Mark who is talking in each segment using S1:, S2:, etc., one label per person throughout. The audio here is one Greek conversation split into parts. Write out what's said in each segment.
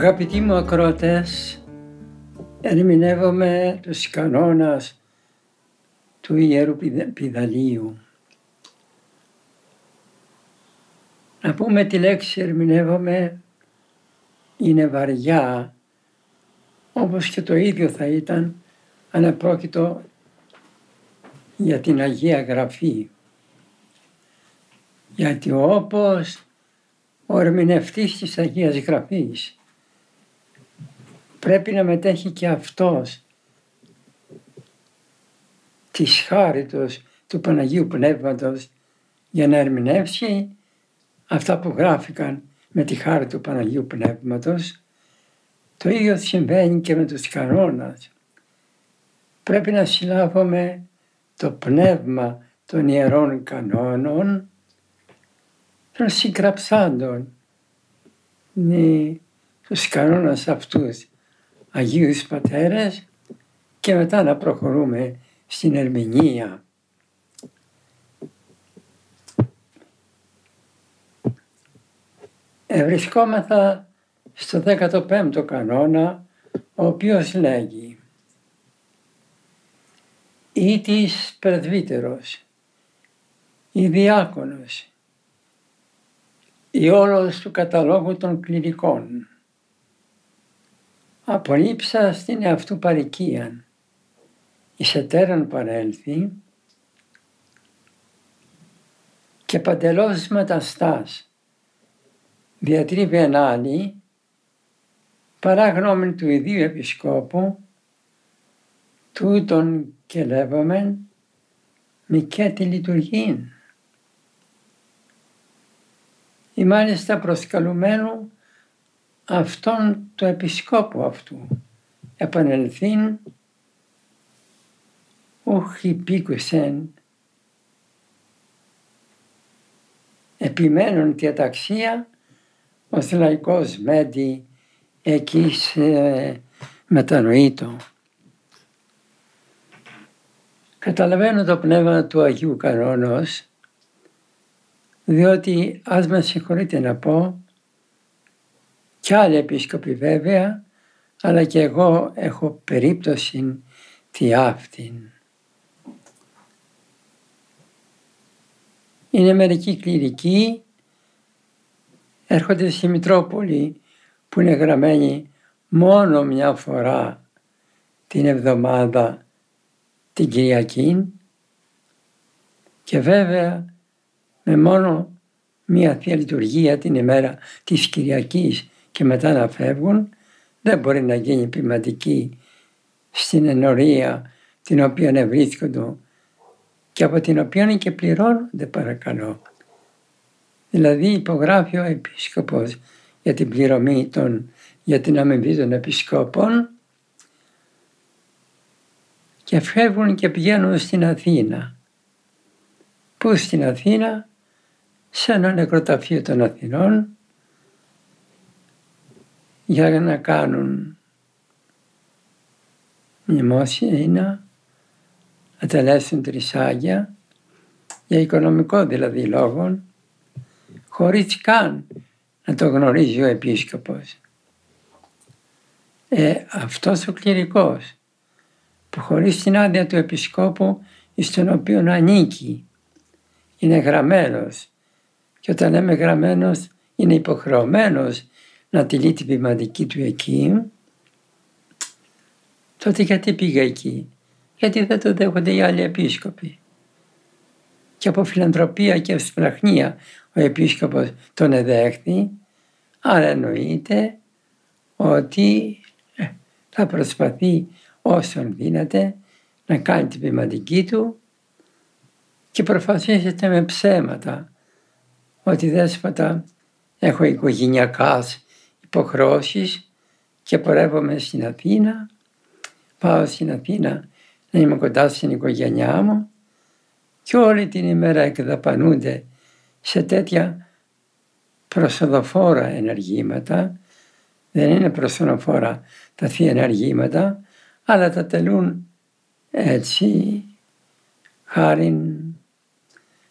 S1: Αγαπητοί μου ακρότες, ερμηνεύομαι τους κανόνας του Ιερού Πιδαλίου. Να πούμε τη λέξη ερμηνεύομαι είναι βαριά, όπως και το ίδιο θα ήταν αν επρόκειτο για την Αγία Γραφή. Γιατί όπως ο ερμηνευτής της Αγίας Γραφής πρέπει να μετέχει και αυτός της χάριτος του Παναγίου Πνεύματος για να ερμηνεύσει αυτά που γράφηκαν με τη χάρη του Παναγίου Πνεύματος. Το ίδιο συμβαίνει και με τους κανόνας. Πρέπει να συλλάβουμε το πνεύμα των ιερών κανόνων των συγγραψάντων τους κανόνας αυτούς Αγίους Πατέρες και μετά να προχωρούμε στην ερμηνεία. Ευρισκόμεθα στο 15ο κανόνα, ο οποίος λέγει «Ή της πρεσβύτερος, ή διάκονος, ή όλος του καταλόγου των κληρικών, απολύψα στην εαυτού παρικίαν, εις ετέραν παρέλθει και παντελώς μεταστάς, διατρίβει εν άλλη, παρά γνώμη του ιδίου επισκόπου, τούτον και λέγομεν μη και τη λειτουργήν. Ή μάλιστα προσκαλουμένου αυτόν το επισκόπου αυτού επανελθύν ούχ υπήκουσεν επιμένουν τη αταξία ο λαϊκός μέντι εκείς σε μετανοήτο. Καταλαβαίνω το πνεύμα του Αγίου Κανόνος διότι ας με συγχωρείτε να πω κι άλλοι επίσκοποι βέβαια, αλλά και εγώ έχω περίπτωση τι αυτήν. Είναι μερικοί κληρικοί, έρχονται στη Μητρόπολη που είναι γραμμένοι μόνο μια φορά την εβδομάδα την Κυριακή και βέβαια με μόνο μια Θεία Λειτουργία την ημέρα της Κυριακής και μετά να φεύγουν, δεν μπορεί να γίνει ποιηματική στην ενορία την οποία ευρίσκονται και από την οποία και πληρώνονται παρακαλώ. Δηλαδή υπογράφει ο επίσκοπος για την πληρωμή των, για την αμοιβή των επισκόπων και φεύγουν και πηγαίνουν στην Αθήνα. Πού στην Αθήνα, σε ένα νεκροταφείο των Αθηνών, για να κάνουν μνημόσια να ατελέσουν τρισάγια για οικονομικό δηλαδή λόγο χωρίς καν να το γνωρίζει ο επίσκοπος. Ε, αυτός ο κληρικός που χωρίς την άδεια του επισκόπου στον οποίο ανήκει είναι γραμμένος και όταν λέμε γραμμένος είναι υποχρεωμένος να τυλεί την ποιηματική του εκεί, τότε γιατί πήγα εκεί; Γιατί δεν το δέχονται οι άλλοι επίσκοποι. Και από φιλανθρωπία και ευσπραχνία ο επίσκοπος τον εδέχθη, άρα εννοείται ότι ε, θα προσπαθεί όσον δύναται να κάνει την ποιηματική του και προφασίσετε με ψέματα ότι δέσποτα έχω οικογενειακάς υποχρώσεις και πορεύομαι στην Αθήνα, πάω στην Αθήνα να είμαι κοντά στην οικογένειά μου και όλη την ημέρα εκδαπανούνται σε τέτοια προσοδοφόρα ενεργήματα. Δεν είναι προσοδοφόρα τα θεία ενεργήματα, αλλά τα τελούν έτσι χάρη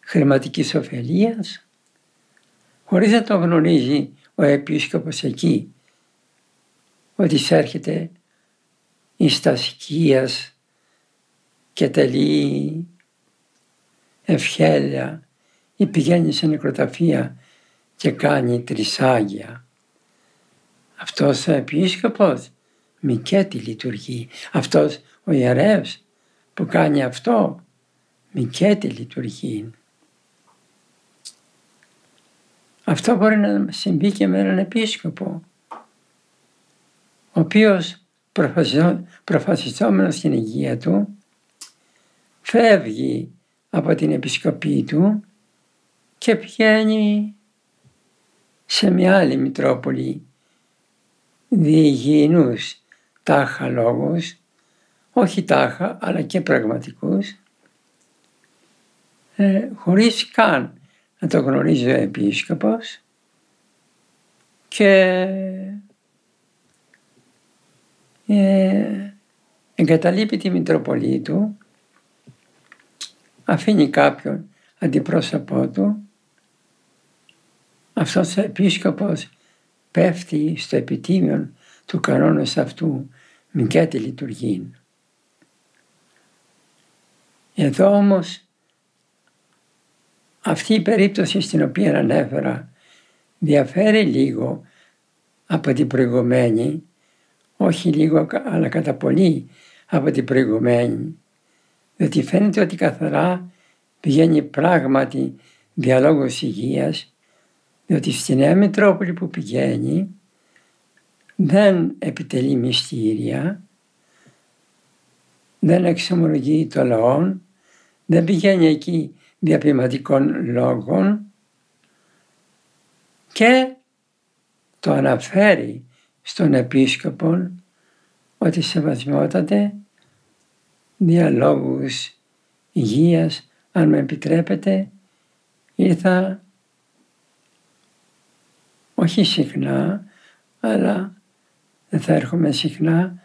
S1: χρηματικής ωφελίας, χωρίς να το γνωρίζει ο επίσκοπος εκεί, ότι εισέρχεται εις τα και τελεί ευχέλεια ή πηγαίνει σε νεκροταφεία και κάνει τρισάγια. Αυτός ο επίσκοπος μικέτη λειτουργεί. Αυτός ο ιερεύς που κάνει αυτό μικέτη λειτουργεί. Αυτό μπορεί να συμβεί και με έναν επίσκοπο, ο οποίος προφασιζόμενος στην υγεία του, φεύγει από την επισκοπή του και πηγαίνει σε μια άλλη Μητρόπολη διηγηνούς τάχα λόγους, όχι τάχα αλλά και πραγματικούς, ε, χωρίς καν να το γνωρίζει ο επίσκοπος και ε, εγκαταλείπει τη Μητροπολή του, αφήνει κάποιον αντιπρόσωπό του, αυτός ο επίσκοπος πέφτει στο επιτίμιο του κανόνος αυτού τη λειτουργεί. Εδώ όμως αυτή η περίπτωση στην οποία ανέφερα διαφέρει λίγο από την προηγουμένη, όχι λίγο αλλά κατά πολύ από την προηγουμένη, διότι φαίνεται ότι καθαρά πηγαίνει πράγματι διαλόγος υγείας, διότι στη Νέα Μητρόπολη που πηγαίνει δεν επιτελεί μυστήρια, δεν εξομολογεί το λαό, δεν πηγαίνει εκεί διαπηματικών λόγων και το αναφέρει στον επίσκοπο ότι σεβασμιότατε διαλόγους υγείας, αν με επιτρέπετε, ήρθα όχι συχνά, αλλά δεν θα έρχομαι συχνά,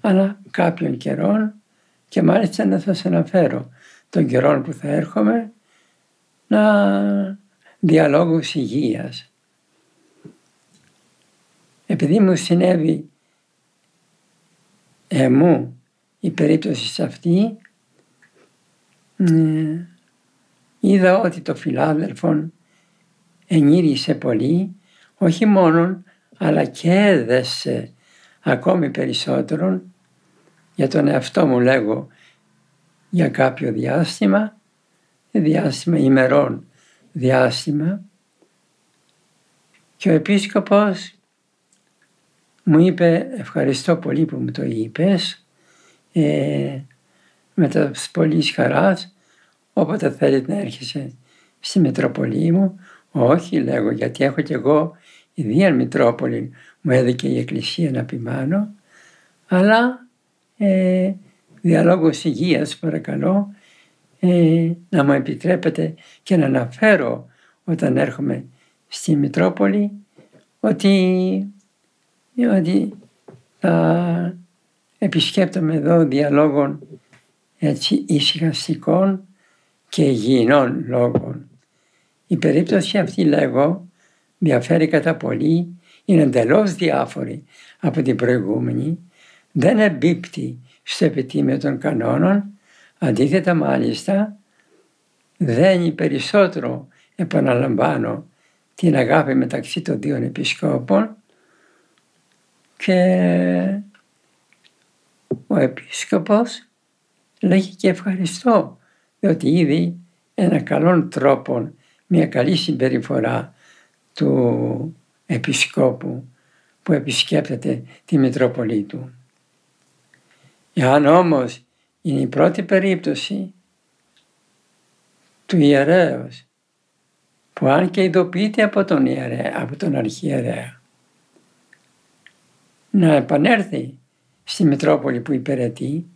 S1: αλλά κάποιον καιρόν και μάλιστα να σας αναφέρω τον καιρό που θα έρχομαι να διαλόγους υγείας. Επειδή μου συνέβη εμού η περίπτωση αυτή, ε, είδα ότι το φιλάδελφον ενήρισε πολύ, όχι μόνον, αλλά και έδεσε ακόμη περισσότερον για τον εαυτό μου λέγω για κάποιο διάστημα, διάστημα ημερών διάστημα. Και ο επίσκοπος μου είπε ευχαριστώ πολύ που μου το είπες ε, με τα πολύ χαράς όποτε θέλετε να έρχεσαι στη Μητροπολή μου όχι λέγω γιατί έχω κι εγώ η Μητρόπολη μου έδειξε η Εκκλησία να ποιμάνω αλλά ε, διαλόγους υγείας παρακαλώ ε, να μου επιτρέπετε και να αναφέρω όταν έρχομαι στη Μητρόπολη ότι, ότι θα επισκέπτομαι εδώ διαλόγων έτσι ησυχαστικών και υγιεινών λόγων. Η περίπτωση αυτή λέγω διαφέρει κατά πολύ, είναι εντελώς διάφορη από την προηγούμενη, δεν εμπίπτει στο επιτήμιο των κανόνων, αντίθετα μάλιστα δένει περισσότερο, επαναλαμβάνω, την αγάπη μεταξύ των δύο επισκόπων και ο επίσκοπος λέγει και ευχαριστώ διότι ήδη ένα καλό τρόπο, μια καλή συμπεριφορά του επισκόπου που επισκέπτεται τη Μητρόπολη του. Εάν όμως είναι η πρώτη περίπτωση του ιερέως που αν και ειδοποιείται από τον, ιερέα, από τον αρχιερέα να επανέλθει στη Μητρόπολη που υπηρετεί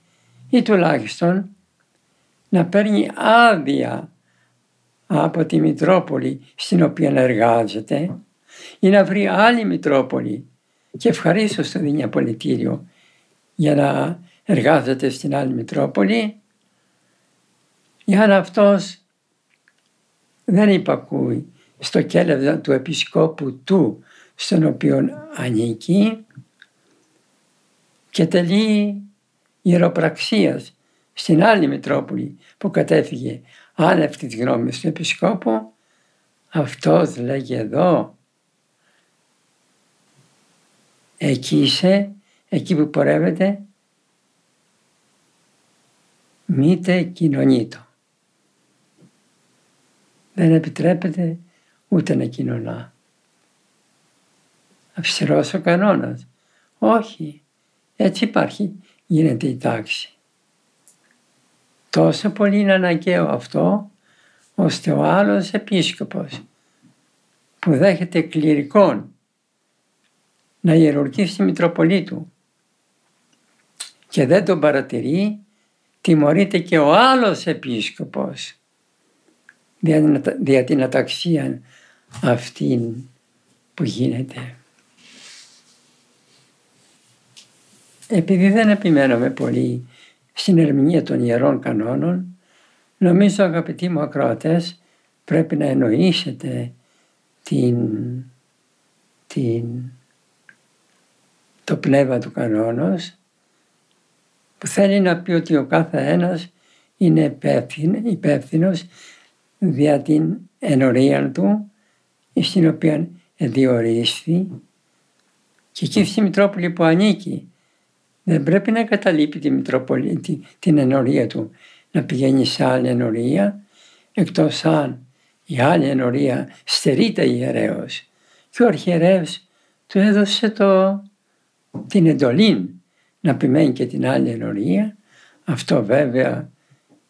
S1: ή τουλάχιστον να παίρνει άδεια από τη Μητρόπολη στην οποία εργάζεται ή να βρει άλλη Μητρόπολη και ευχαρίστως το δίνει απολυτήριο για να εργάζεται στην άλλη Μητρόπολη. Για να αυτός δεν υπακούει στο κέλευδο του επισκόπου του στον οποίο ανήκει και τελεί ιεροπραξίας στην άλλη Μητρόπολη που κατέφυγε άνευ της γνώμης του επισκόπου αυτός λέγει εδώ εκεί είσαι, εκεί που πορεύεται μήτε κοινωνείτο. Δεν επιτρέπεται ούτε να κοινωνά. Αυστηρός ο κανόνας. Όχι. Έτσι υπάρχει, γίνεται η τάξη. Τόσο πολύ είναι αναγκαίο αυτό, ώστε ο άλλος επίσκοπος που δέχεται κληρικών να ιερορκήσει τη Μητροπολή του και δεν τον παρατηρεί, τιμωρείται και ο άλλος επίσκοπος δια την αταξία αυτήν που γίνεται. Επειδή δεν επιμένουμε πολύ στην ερμηνεία των ιερών κανόνων, νομίζω αγαπητοί μου ακροατές πρέπει να εννοήσετε την, την, το πνεύμα του κανόνος που θέλει να πει ότι ο κάθε ένας είναι υπεύθυνος δια την ενορία του στην οποία διορίσθη και εκεί στη Μητρόπολη που ανήκει δεν πρέπει να καταλείπει τη Μητρόπολη, την ενορία του να πηγαίνει σε άλλη ενορία εκτός αν η άλλη ενορία στερείται ιερέως και ο αρχιερέος του έδωσε το, την εντολή να επιμένει και την άλλη ενορία. Αυτό βέβαια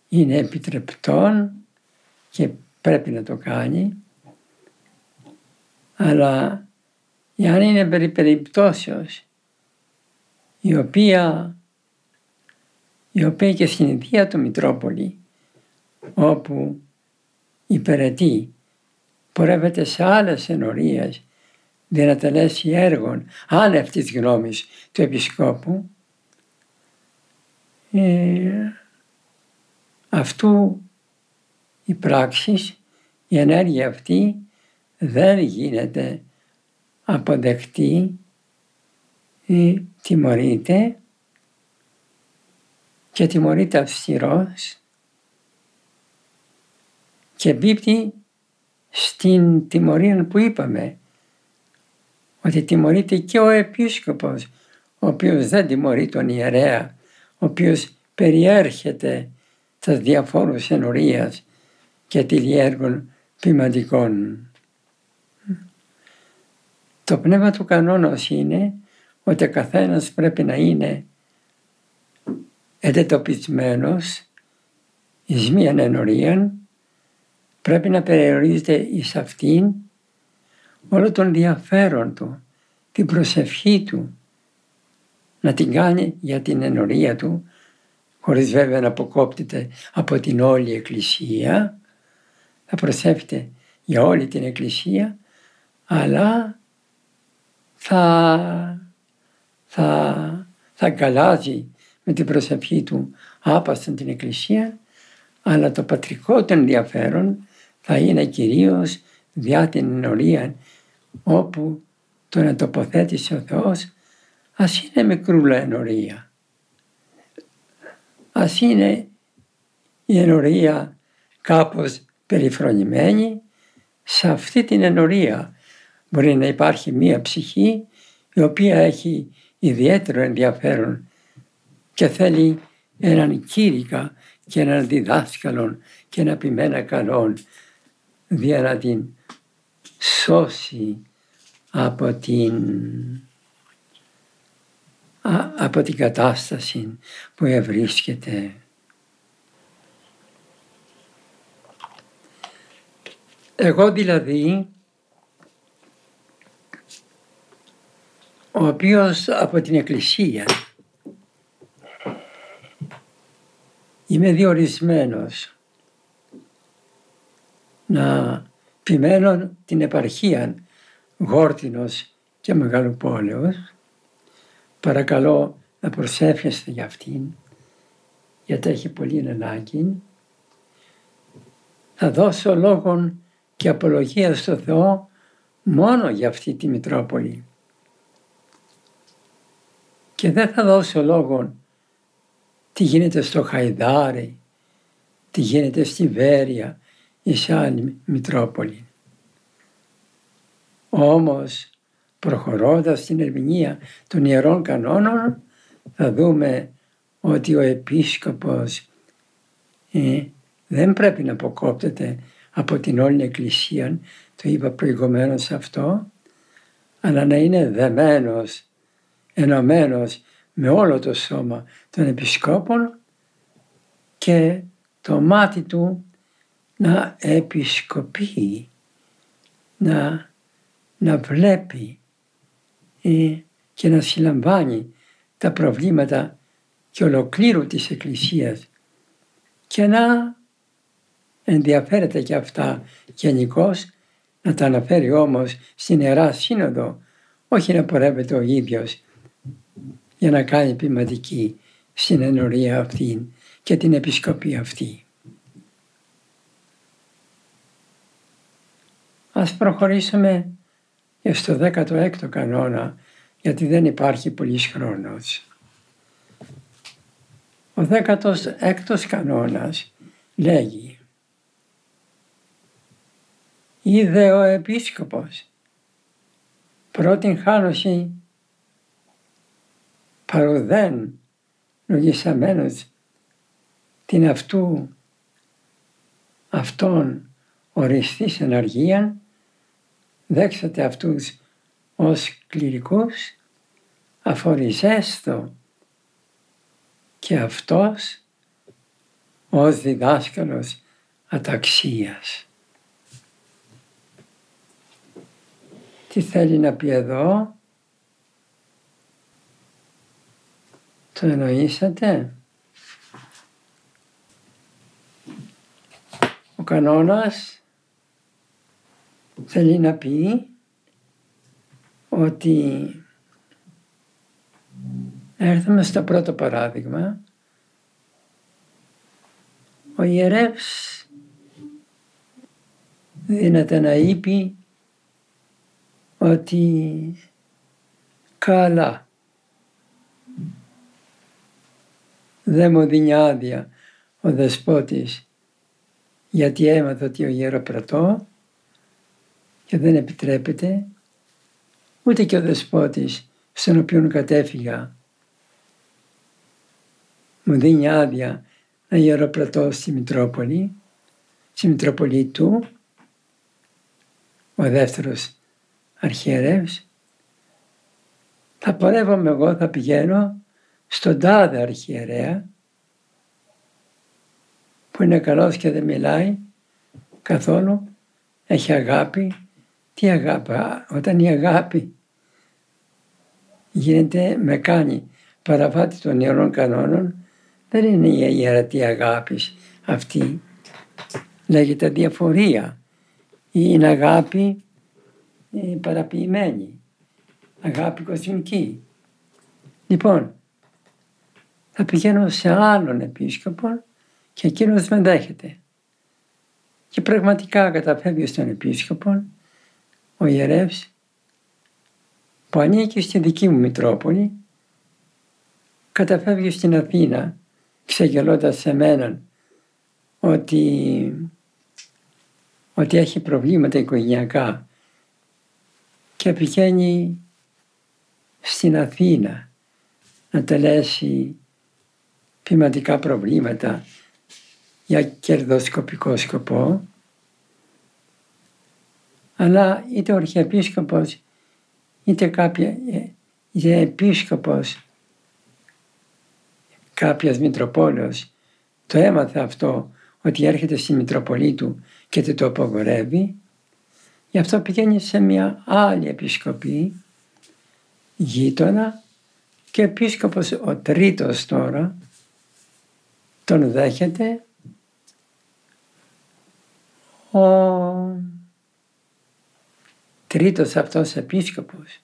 S1: είναι επιτρεπτόν και πρέπει να το κάνει. Αλλά αν είναι περί περιπτώσεως η οποία, η οποία και στην Ιδία του Μητρόπολη όπου υπηρετεί πορεύεται σε άλλες ενορίες τελέσει έργων άνευ της γνώμης του Επισκόπου ε, αυτού η πράξης, η ενέργεια αυτή δεν γίνεται αποδεκτή ή τιμωρείται και τιμωρείται αυστηρός και μπίπτει στην τιμωρία που είπαμε ότι τιμωρείται και ο επίσκοπος ο οποίος δεν τιμωρεί τον ιερέα ο οποίος περιέρχεται τα διαφόρους ενορίας και τηλιέργων ποιηματικών. Το πνεύμα του κανόνος είναι ότι ο καθένας πρέπει να είναι εντετοπισμένος εις μίαν ενορία, πρέπει να περιορίζεται εις αυτήν όλο τον ενδιαφέρον του, την προσευχή του, να την κάνει για την ενορία του, χωρίς βέβαια να αποκόπτεται από την όλη Εκκλησία, θα προσεύχεται για όλη την Εκκλησία, αλλά θα, θα, θα αγκαλάζει με την προσευχή του άπασταν την Εκκλησία, αλλά το πατρικό του ενδιαφέρον θα είναι κυρίως διά την ενορία όπου τον τοποθέτησε ο Θεός ας είναι μικρούλα ενορία. Ας είναι η ενορία κάπως περιφρονημένη, σε αυτή την ενορία μπορεί να υπάρχει μία ψυχή η οποία έχει ιδιαίτερο ενδιαφέρον και θέλει έναν κήρυκα και έναν διδάσκαλον και ένα ποιμένα καλόν για να την σώσει από την, από την κατάσταση που ευρίσκεται. Εγώ δηλαδή, ο οποίος από την Εκκλησία είμαι διορισμένος να επιμένω την επαρχία Γόρτινος και Μεγαλοπόλεως. Παρακαλώ να προσέφιαστε για αυτήν, γιατί έχει πολύ ανάγκη. Θα δώσω λόγον και απολογία στο Θεό μόνο για αυτή τη Μητρόπολη. Και δεν θα δώσω λόγον τι γίνεται στο Χαϊδάρι, τι γίνεται στη Βέρεια ή σε άλλη Μητρόπολη. Όμως προχωρώντας στην ερμηνεία των Ιερών Κανόνων θα δούμε ότι ο Επίσκοπος ε, δεν πρέπει να αποκόπτεται από την όλη Εκκλησία, το είπα προηγουμένως αυτό, αλλά να είναι δεμένος, ενωμένος με όλο το σώμα των Επισκόπων και το μάτι του να επισκοπεί, να, να βλέπει ε, και να συλλαμβάνει τα προβλήματα και ολοκλήρου της Εκκλησίας και να ενδιαφέρεται και αυτά γενικώς να τα αναφέρει όμως στην Ιερά Σύνοδο, όχι να πορεύεται ο ίδιος για να κάνει ποιηματική συνενωρία αυτή και την επισκοπή αυτή. Ας προχωρήσουμε και στο 16ο κανόνα, γιατί δεν υπάρχει πολύς χρόνος. Ο 16ος κανόνας λέγει «Είδε ο επίσκοπος πρώτην χάνωση παρουδέν λογισαμένος την αυτού αυτόν οριστής εναργίαν δέξατε αυτούς ως κληρικούς, αφοριζέστο και αυτός ως διδάσκαλος αταξίας. Τι θέλει να πει εδώ, το εννοήσατε; Ο κανόνας θέλει να πει ότι έρθουμε στο πρώτο παράδειγμα. Ο ιερεύς δύναται να είπε ότι καλά δεν μου δίνει άδεια ο δεσπότης γιατί έμαθα ότι ο ιεροπρατό και δεν επιτρέπεται ούτε και ο δεσπότης στον οποίο κατέφυγα. Μου δίνει άδεια να ιεροπρατώ στη Μητρόπολη, στη Μητρόπολη του, ο δεύτερος αρχιερεύς, θα πορεύομαι εγώ, θα πηγαίνω στον τάδε αρχιερέα, που είναι καλός και δεν μιλάει καθόλου, έχει αγάπη τι αγάπη, όταν η αγάπη γίνεται με κάνει παραβάτη των ιερών κανόνων, δεν είναι η ιερατή αγάπη αυτή. Λέγεται διαφορία. Είναι αγάπη ε, παραποιημένη. Αγάπη κοσμική. Λοιπόν, θα πηγαίνω σε άλλον επίσκοπο και εκείνος με δέχεται. Και πραγματικά καταφεύγει στον επίσκοπο ο ιερεύς που ανήκει στη δική μου Μητρόπολη καταφεύγει στην Αθήνα ξεγελώντας σε μένα ότι, ότι έχει προβλήματα οικογενειακά και πηγαίνει στην Αθήνα να τελέσει ποιηματικά προβλήματα για κερδοσκοπικό σκοπό αλλά είτε ο Αρχιεπίσκοπος είτε κάποια είτε επίσκοπος κάποιας Μητροπόλεως το έμαθε αυτό ότι έρχεται στη Μητροπολή του και δεν το απογορεύει. Γι' αυτό πηγαίνει σε μια άλλη επισκοπή γείτονα και ο επίσκοπος ο τρίτος τώρα τον δέχεται ο τρίτος αυτός επίσκοπος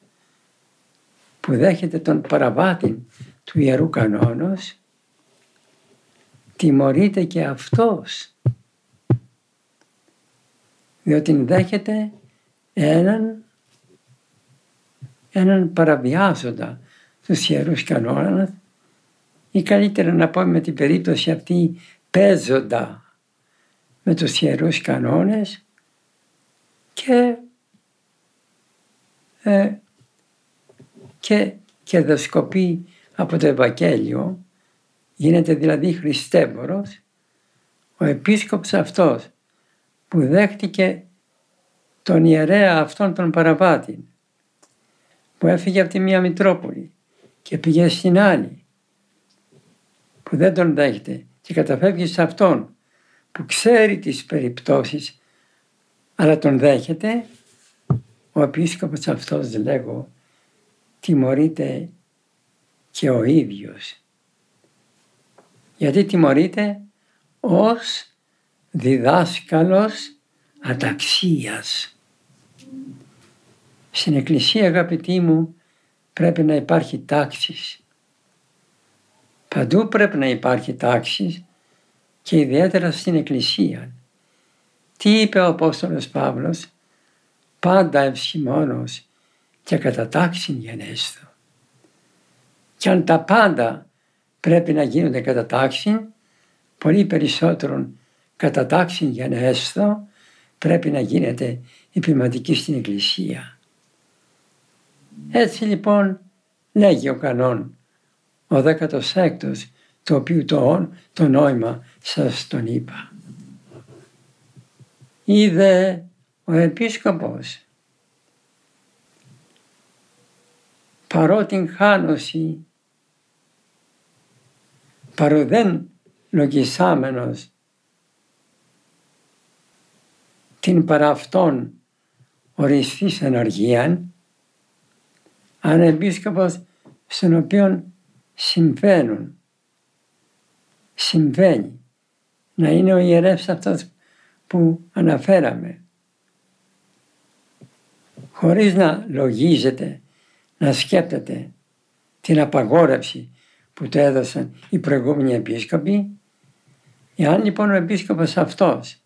S1: που δέχεται τον παραβάτη του Ιερού Κανόνος τιμωρείται και αυτός διότι δέχεται έναν, έναν παραβιάζοντα τους Ιερούς Κανόνας ή καλύτερα να πω με την περίπτωση αυτή παίζοντα με τους Ιερούς Κανόνες και, ε, και, και δοσκοπεί από το Ευαγγέλιο, γίνεται δηλαδή χριστέμπορος, ο επίσκοπος αυτός που δέχτηκε τον ιερέα αυτόν τον παραβάτη που έφυγε από τη μία Μητρόπολη και πήγε στην άλλη που δεν τον δέχεται και καταφεύγει σε αυτόν που ξέρει τις περιπτώσεις αλλά τον δέχεται ο επίσκοπος αυτός λέγω τιμωρείται και ο ίδιος. Γιατί τιμωρείται ως διδάσκαλος αταξίας. Στην Εκκλησία αγαπητοί μου πρέπει να υπάρχει τάξης. Παντού πρέπει να υπάρχει τάξης και ιδιαίτερα στην Εκκλησία. Τι είπε ο Απόστολος Παύλος, πάντα ευσχημόνος και κατά τάξην γενέστο. Και αν τα πάντα πρέπει να γίνονται κατά τάξην, πολύ περισσότερον κατά τάξην γενέστο πρέπει να γίνεται η ποιηματική στην Εκκλησία. Έτσι λοιπόν λέγει ο κανόν, ο 16ος, το οποίο το, το νόημα σας τον είπα. Είδε ο επίσκοπος παρότι χάνωση παροδέν λογισάμενος την παραυτόν οριστής ενεργίαν αν επίσκοπος στον οποίο συμβαίνουν, συμβαίνει να είναι ο ιερεύς αυτός που αναφέραμε χωρίς να λογίζεται, να σκέπτεται την απαγόρευση που του έδωσαν οι προηγούμενοι επίσκοποι. Εάν λοιπόν ο επίσκοπος αυτός,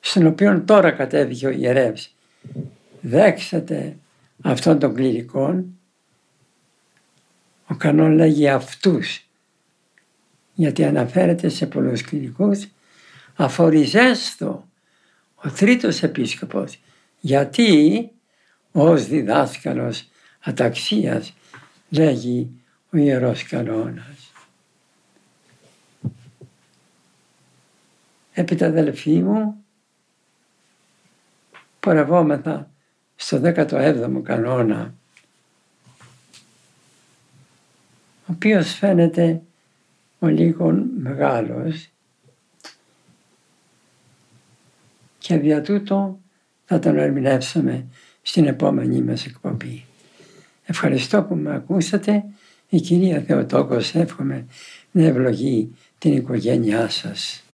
S1: στον οποίο τώρα κατέβηκε ο ιερεύς, δέξατε αυτών των κληρικών, ο κανόν λέγει αυτούς, γιατί αναφέρεται σε πολλούς κληρικούς, αφοριζέστο ο τρίτος επίσκοπος, γιατί ως διδάσκαλος αταξίας λέγει ο Ιερός Κανόνας. Έπειτα αδελφοί μου, πορευόμεθα στο 17ο κανόνα, ο οποίος φαίνεται ο λίγο μεγάλος και δια τούτο θα τον ερμηνεύσουμε στην επόμενη μας εκπομπή. Ευχαριστώ που με ακούσατε η κυρία Θεοτόκος εύχομαι να ευλογεί την οικογένειά σας.